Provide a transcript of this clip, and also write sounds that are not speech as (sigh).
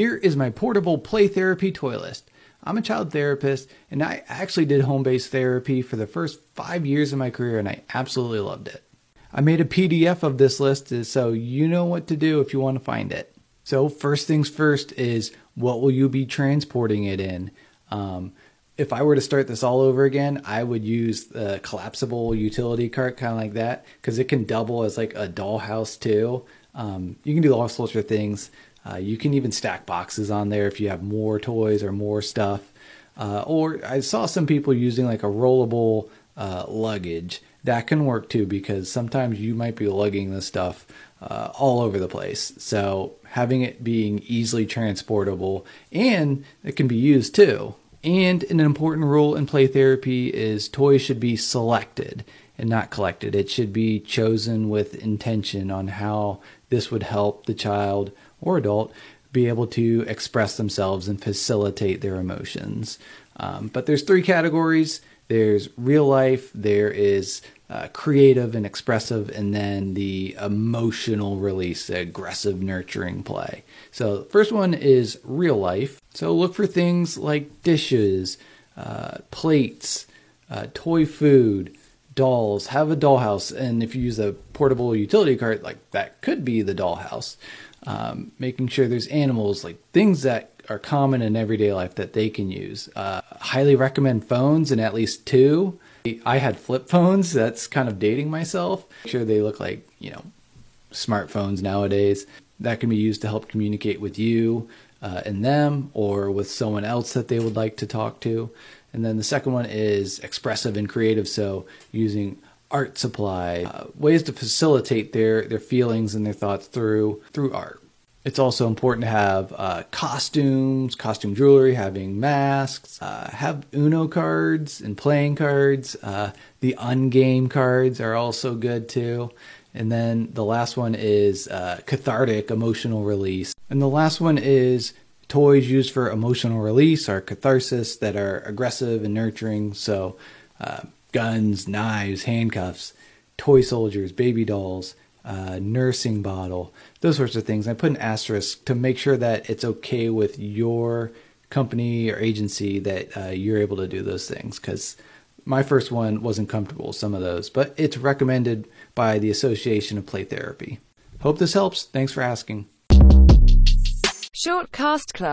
Here is my portable play therapy toy list. I'm a child therapist and I actually did home based therapy for the first five years of my career and I absolutely loved it. I made a PDF of this list so you know what to do if you want to find it. So, first things first is what will you be transporting it in? Um, if I were to start this all over again, I would use the collapsible utility cart, kind of like that, because it can double as like a dollhouse too. Um, you can do all sorts of things. Uh, you can even stack boxes on there if you have more toys or more stuff. Uh, or I saw some people using like a rollable uh, luggage. That can work too because sometimes you might be lugging this stuff uh, all over the place. So having it being easily transportable and it can be used too. And an important rule in play therapy is toys should be selected and not collected. It should be chosen with intention on how this would help the child or adult be able to express themselves and facilitate their emotions. Um, but there's three categories. There's real life, there is uh, creative and expressive, and then the emotional release, the aggressive, nurturing play. So, first one is real life. So, look for things like dishes, uh, plates, uh, toy food, dolls. Have a dollhouse, and if you use a portable utility cart, like that could be the dollhouse. Um, making sure there's animals, like things that are common in everyday life that they can use. Uh, highly recommend phones and at least two. I had flip phones. (laughs) That's kind of dating myself. Make sure they look like, you know, smartphones nowadays. That can be used to help communicate with you uh, and them or with someone else that they would like to talk to. And then the second one is expressive and creative. So using art supply, uh, ways to facilitate their, their feelings and their thoughts through through art. It's also important to have uh, costumes, costume jewelry, having masks, uh, have Uno cards and playing cards. Uh, the ungame cards are also good too. And then the last one is uh, cathartic emotional release. And the last one is toys used for emotional release or catharsis that are aggressive and nurturing. So, uh, guns, knives, handcuffs, toy soldiers, baby dolls, uh, nursing bottle, those sorts of things. I put an asterisk to make sure that it's okay with your company or agency that uh, you're able to do those things because my first one wasn't comfortable, with some of those, but it's recommended by the Association of Play Therapy. Hope this helps. Thanks for asking. Short Cast Club